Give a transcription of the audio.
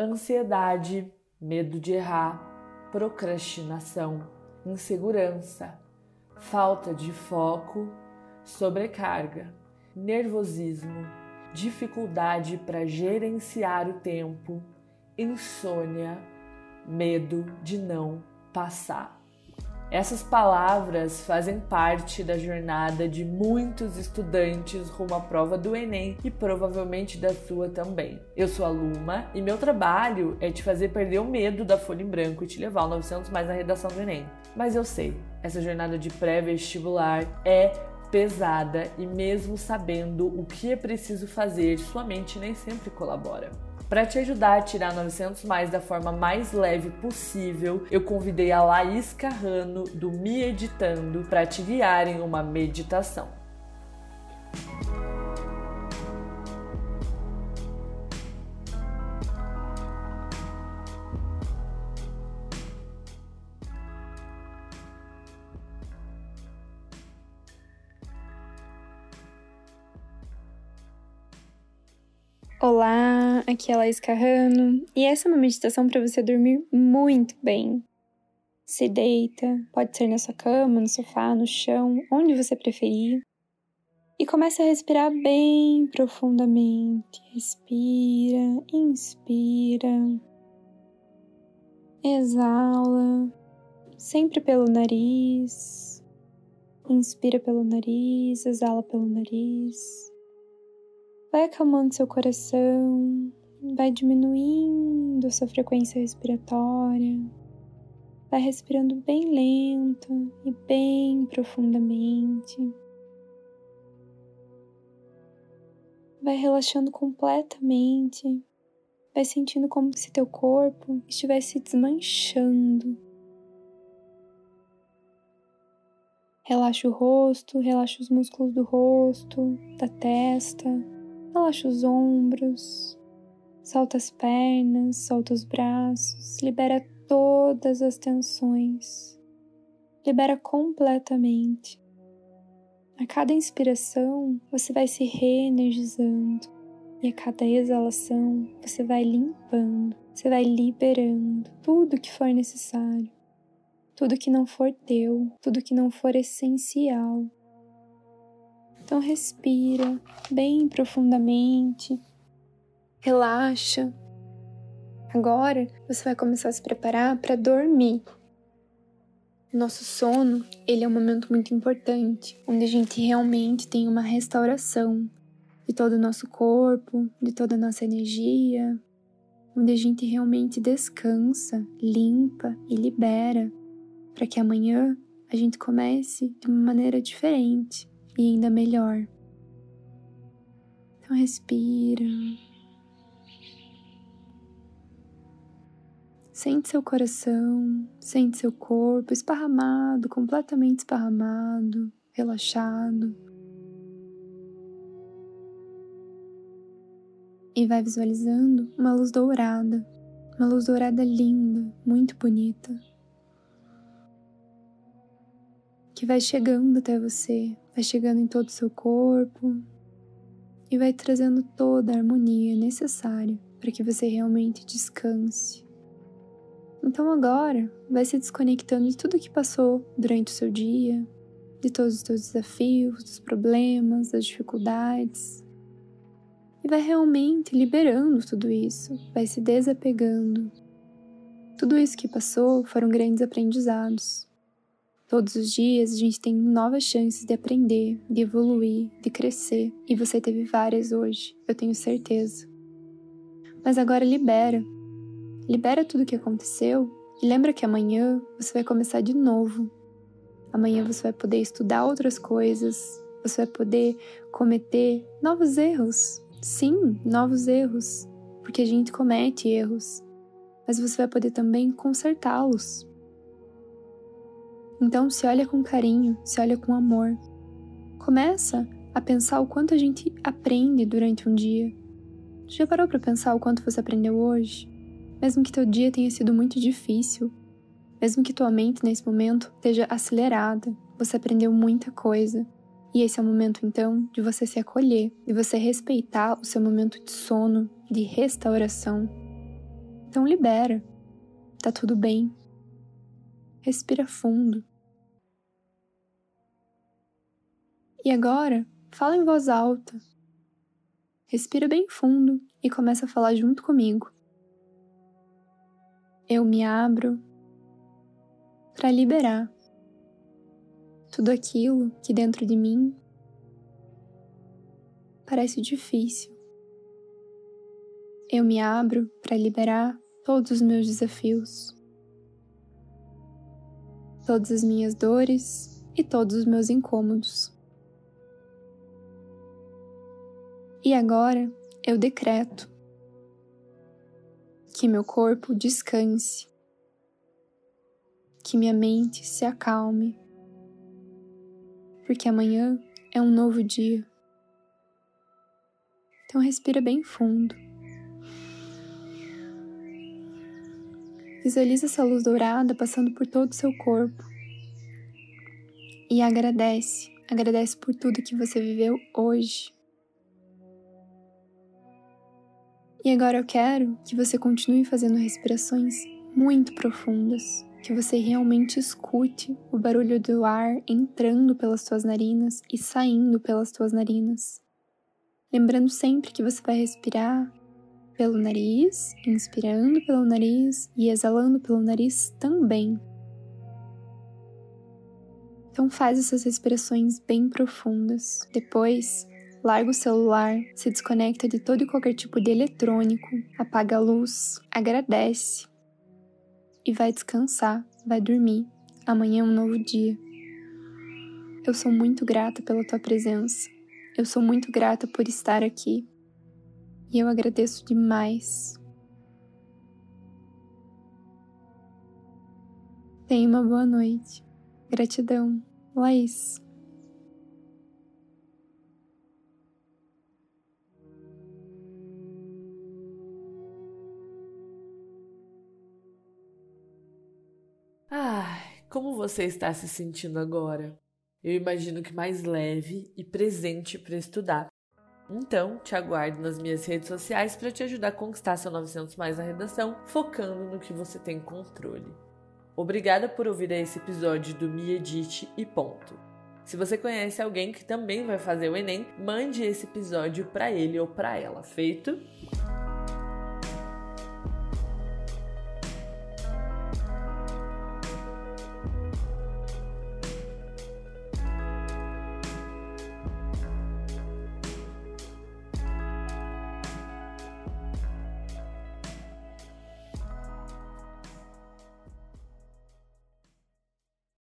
ansiedade, medo de errar, procrastinação, insegurança, falta de foco, sobrecarga, nervosismo, dificuldade para gerenciar o tempo, insônia, medo de não passar. Essas palavras fazem parte da jornada de muitos estudantes rumo à prova do Enem e provavelmente da sua também. Eu sou a Luma e meu trabalho é te fazer perder o medo da folha em branco e te levar ao 900 mais na redação do Enem. Mas eu sei, essa jornada de pré-vestibular é pesada e mesmo sabendo o que é preciso fazer, sua mente nem sempre colabora. Para te ajudar a tirar 900 mais da forma mais leve possível, eu convidei a Laís Carrano do Me Editando para te guiar em uma meditação. Olá, aqui é Laís Carrano e essa é uma meditação para você dormir muito bem. Se deita, pode ser na sua cama, no sofá, no chão, onde você preferir. E comece a respirar bem profundamente. Respira, inspira, exala, sempre pelo nariz. Inspira pelo nariz, exala pelo nariz. Vai acalmando seu coração, vai diminuindo sua frequência respiratória, vai respirando bem lento e bem profundamente. Vai relaxando completamente, vai sentindo como se teu corpo estivesse desmanchando. Relaxa o rosto, relaxa os músculos do rosto, da testa Relaxa os ombros, solta as pernas, solta os braços, libera todas as tensões. Libera completamente. A cada inspiração, você vai se reenergizando. E a cada exalação, você vai limpando, você vai liberando tudo que for necessário, tudo que não for teu, tudo que não for essencial então respira bem profundamente, relaxa. Agora você vai começar a se preparar para dormir. Nosso sono, ele é um momento muito importante, onde a gente realmente tem uma restauração de todo o nosso corpo, de toda a nossa energia, onde a gente realmente descansa, limpa e libera, para que amanhã a gente comece de uma maneira diferente, e ainda melhor. Então, respira. Sente seu coração, sente seu corpo esparramado, completamente esparramado, relaxado. E vai visualizando uma luz dourada, uma luz dourada linda, muito bonita, que vai chegando até você, vai chegando em todo o seu corpo e vai trazendo toda a harmonia necessária para que você realmente descanse. Então agora vai se desconectando de tudo que passou durante o seu dia, de todos os seus desafios, dos problemas, das dificuldades. E vai realmente liberando tudo isso, vai se desapegando. Tudo isso que passou foram grandes aprendizados. Todos os dias a gente tem novas chances de aprender, de evoluir, de crescer, e você teve várias hoje, eu tenho certeza. Mas agora libera. Libera tudo o que aconteceu e lembra que amanhã você vai começar de novo. Amanhã você vai poder estudar outras coisas, você vai poder cometer novos erros. Sim, novos erros, porque a gente comete erros, mas você vai poder também consertá-los. Então se olha com carinho, se olha com amor. Começa a pensar o quanto a gente aprende durante um dia. Já parou para pensar o quanto você aprendeu hoje? Mesmo que teu dia tenha sido muito difícil, mesmo que tua mente nesse momento esteja acelerada, você aprendeu muita coisa. E esse é o momento então de você se acolher, de você respeitar o seu momento de sono, de restauração. Então libera. Tá tudo bem. Respira fundo. E agora, fala em voz alta. Respira bem fundo e começa a falar junto comigo. Eu me abro para liberar tudo aquilo que dentro de mim parece difícil. Eu me abro para liberar todos os meus desafios, todas as minhas dores e todos os meus incômodos. E agora eu decreto que meu corpo descanse, que minha mente se acalme, porque amanhã é um novo dia. Então respira bem fundo. Visualiza essa luz dourada passando por todo o seu corpo. E agradece, agradece por tudo que você viveu hoje. E agora eu quero que você continue fazendo respirações muito profundas, que você realmente escute o barulho do ar entrando pelas suas narinas e saindo pelas suas narinas. Lembrando sempre que você vai respirar pelo nariz, inspirando pelo nariz e exalando pelo nariz também. Então faz essas respirações bem profundas. Depois, larga o celular, se desconecta de todo e qualquer tipo de eletrônico, apaga a luz, agradece e vai descansar, vai dormir. Amanhã é um novo dia. Eu sou muito grata pela tua presença. Eu sou muito grata por estar aqui. E eu agradeço demais. Tenha uma boa noite. Gratidão, Laís. Ai, como você está se sentindo agora? Eu imagino que mais leve e presente para estudar. Então, te aguardo nas minhas redes sociais para te ajudar a conquistar seu 900 mais na redação, focando no que você tem controle. Obrigada por ouvir esse episódio do Me Edite e ponto. Se você conhece alguém que também vai fazer o Enem, mande esse episódio para ele ou para ela. Feito?